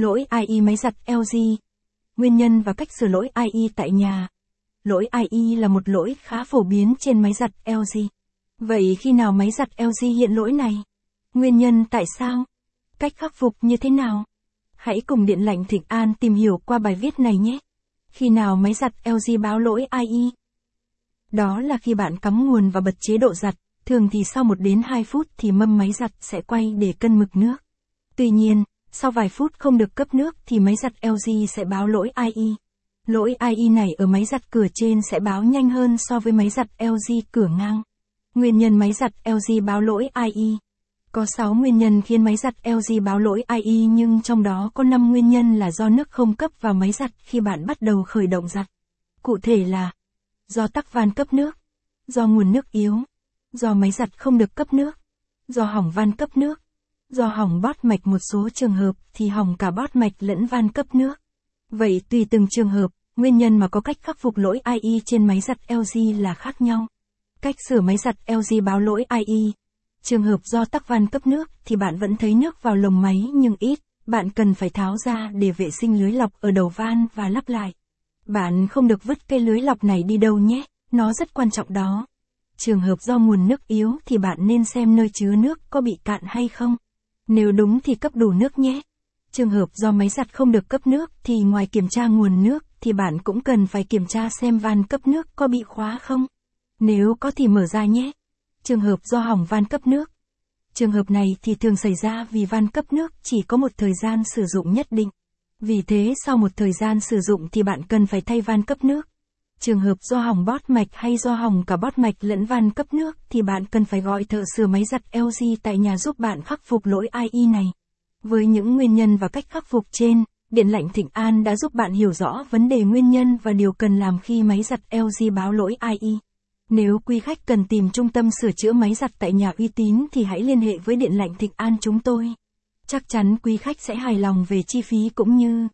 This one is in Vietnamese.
Lỗi IE máy giặt LG. Nguyên nhân và cách sửa lỗi IE tại nhà. Lỗi IE là một lỗi khá phổ biến trên máy giặt LG. Vậy khi nào máy giặt LG hiện lỗi này? Nguyên nhân tại sao? Cách khắc phục như thế nào? Hãy cùng Điện lạnh Thịnh An tìm hiểu qua bài viết này nhé. Khi nào máy giặt LG báo lỗi IE? Đó là khi bạn cắm nguồn và bật chế độ giặt, thường thì sau 1 đến 2 phút thì mâm máy giặt sẽ quay để cân mực nước. Tuy nhiên, sau vài phút không được cấp nước thì máy giặt LG sẽ báo lỗi IE. Lỗi IE này ở máy giặt cửa trên sẽ báo nhanh hơn so với máy giặt LG cửa ngang. Nguyên nhân máy giặt LG báo lỗi IE Có 6 nguyên nhân khiến máy giặt LG báo lỗi IE nhưng trong đó có 5 nguyên nhân là do nước không cấp vào máy giặt khi bạn bắt đầu khởi động giặt. Cụ thể là do tắc van cấp nước, do nguồn nước yếu, do máy giặt không được cấp nước, do hỏng van cấp nước, do hỏng bót mạch một số trường hợp thì hỏng cả bót mạch lẫn van cấp nước. Vậy tùy từng trường hợp, nguyên nhân mà có cách khắc phục lỗi IE trên máy giặt LG là khác nhau. Cách sửa máy giặt LG báo lỗi IE. Trường hợp do tắc van cấp nước thì bạn vẫn thấy nước vào lồng máy nhưng ít, bạn cần phải tháo ra để vệ sinh lưới lọc ở đầu van và lắp lại. Bạn không được vứt cây lưới lọc này đi đâu nhé, nó rất quan trọng đó. Trường hợp do nguồn nước yếu thì bạn nên xem nơi chứa nước có bị cạn hay không. Nếu đúng thì cấp đủ nước nhé. Trường hợp do máy giặt không được cấp nước thì ngoài kiểm tra nguồn nước thì bạn cũng cần phải kiểm tra xem van cấp nước có bị khóa không. Nếu có thì mở ra nhé. Trường hợp do hỏng van cấp nước. Trường hợp này thì thường xảy ra vì van cấp nước chỉ có một thời gian sử dụng nhất định. Vì thế sau một thời gian sử dụng thì bạn cần phải thay van cấp nước. Trường hợp do hỏng bót mạch hay do hỏng cả bót mạch lẫn van cấp nước thì bạn cần phải gọi thợ sửa máy giặt LG tại nhà giúp bạn khắc phục lỗi IE này. Với những nguyên nhân và cách khắc phục trên, Điện lạnh Thịnh An đã giúp bạn hiểu rõ vấn đề nguyên nhân và điều cần làm khi máy giặt LG báo lỗi IE. Nếu quý khách cần tìm trung tâm sửa chữa máy giặt tại nhà uy tín thì hãy liên hệ với Điện lạnh Thịnh An chúng tôi. Chắc chắn quý khách sẽ hài lòng về chi phí cũng như